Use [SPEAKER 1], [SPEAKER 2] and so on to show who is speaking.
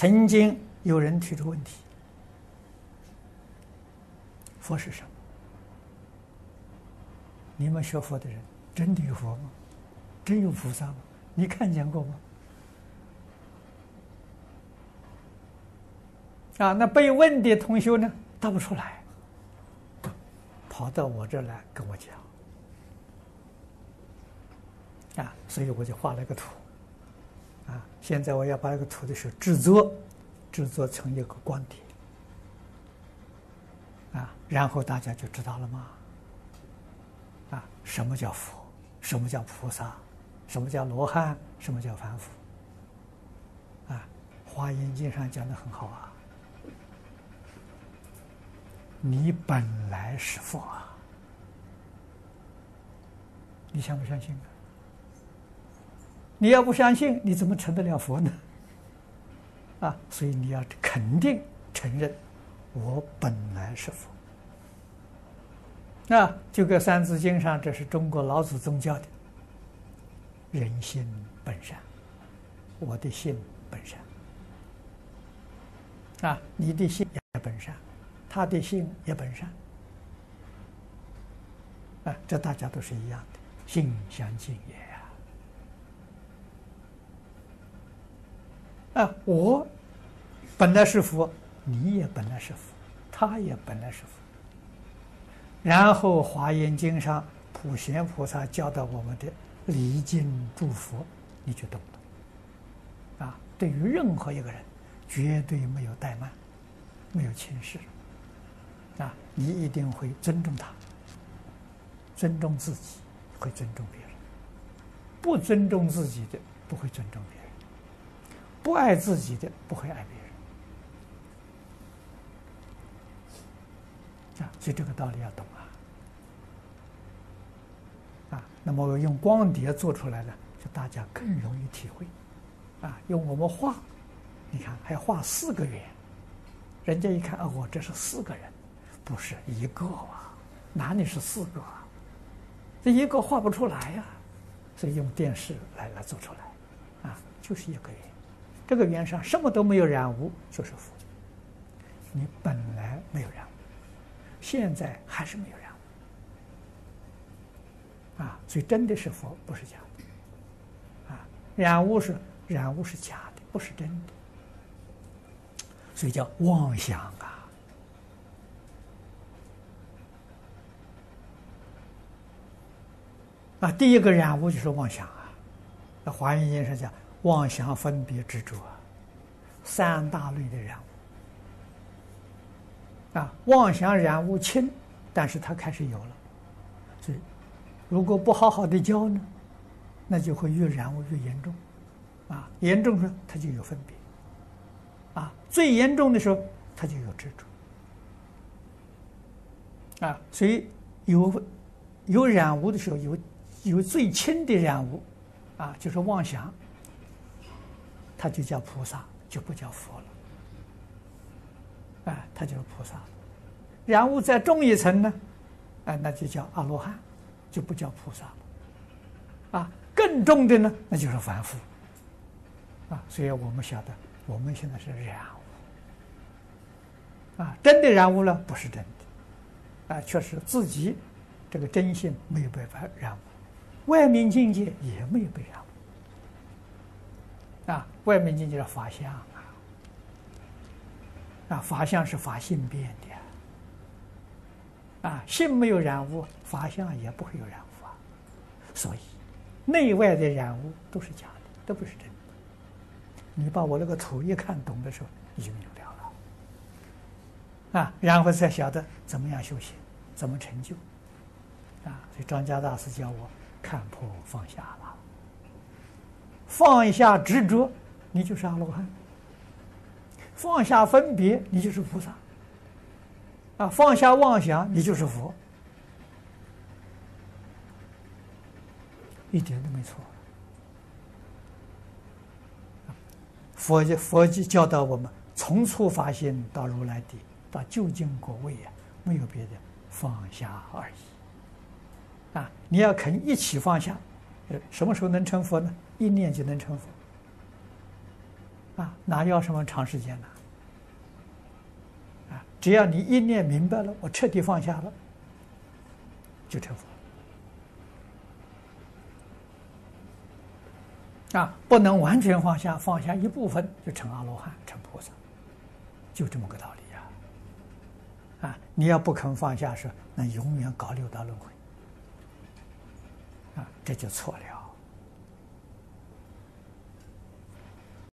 [SPEAKER 1] 曾经有人提出问题：佛是什么？你们学佛的人真的有佛吗？真有菩萨吗？你看见过吗？啊，那被问的同学呢，答不出来，跑到我这来跟我讲。啊，所以我就画了个图。现在我要把这个图的时候制作，制作成一个光碟。啊，然后大家就知道了吗？啊，什么叫佛？什么叫菩萨？什么叫罗汉？什么叫凡夫？啊，《华严经》上讲的很好啊。你本来是佛啊！你相不相信啊？你要不相信，你怎么成得了佛呢？啊，所以你要肯定承认，我本来是佛。那就跟《三字经》上，这是中国老祖宗教的，人心本善，我的心本善。啊，你的心也本善。他的心也本善，啊，这大家都是一样的，心相近也呀。我本来是佛，你也本来是佛，他也本来是佛。然后《华严经》上普贤菩萨教导我们的礼敬诸佛，你就懂了。啊，对于任何一个人，绝对没有怠慢，没有轻视。啊，你一定会尊重他，尊重自己，会尊重别人；不尊重自己的，不会尊重别人；不爱自己的，不会爱别人。啊，所以这个道理要懂啊！啊，那么我用光碟做出来的，就大家更容易体会。啊，用我们画，你看还画四个圆，人家一看，哦，我这是四个人。不是一个啊，哪里是四个啊？这一个画不出来呀，所以用电视来来做出来，啊，就是一个圆，这个圆上什么都没有染污，就是佛。你本来没有染污，现在还是没有染污，啊，所以真的是佛，不是假的，啊，染污是染污是假的，不是真的，所以叫妄想啊。啊，第一个染污就是妄想啊！那《华严经》上讲，妄想、分别、执着啊，三大类的染污。啊，妄想染污轻，但是它开始有了，所以如果不好好的教呢，那就会越染污越严重。啊，严重时它就有分别。啊，最严重的时候它就有执着。啊，所以有有染污的时候有。有最轻的染污，啊，就是妄想，他就叫菩萨，就不叫佛了。啊，他就是菩萨。然后再重一层呢，啊，那就叫阿罗汉，就不叫菩萨了。啊，更重的呢，那就是凡夫。啊，所以我们晓得，我们现在是染污。啊，真的染污了，不是真的。啊，确实自己这个真心没有办法染污。外面境界也没有被染，啊，外面境界的法相啊，啊，法相是法性变的，啊，性没有染污，法相也不会有染污啊，所以内外的染污都是假的，都不是真的。你把我那个图一看懂的时候，你就明了了，啊，然后才晓得怎么样修行，怎么成就，啊，所以张家大师教我。看破放下了，放下执着，你就是阿罗汉；放下分别，你就是菩萨；啊，放下妄想，你就是佛，一点都没错。佛教佛教教导我们，从初发心到如来地，到究竟果位啊，没有别的，放下而已。啊，你要肯一起放下，什么时候能成佛呢？一念就能成佛。啊，哪要什么长时间呢？啊，只要你一念明白了，我彻底放下了，就成佛。啊，不能完全放下，放下一部分就成阿罗汉、成菩萨，就这么个道理呀！啊，你要不肯放下，是那永远搞六道轮回，啊，这就错了。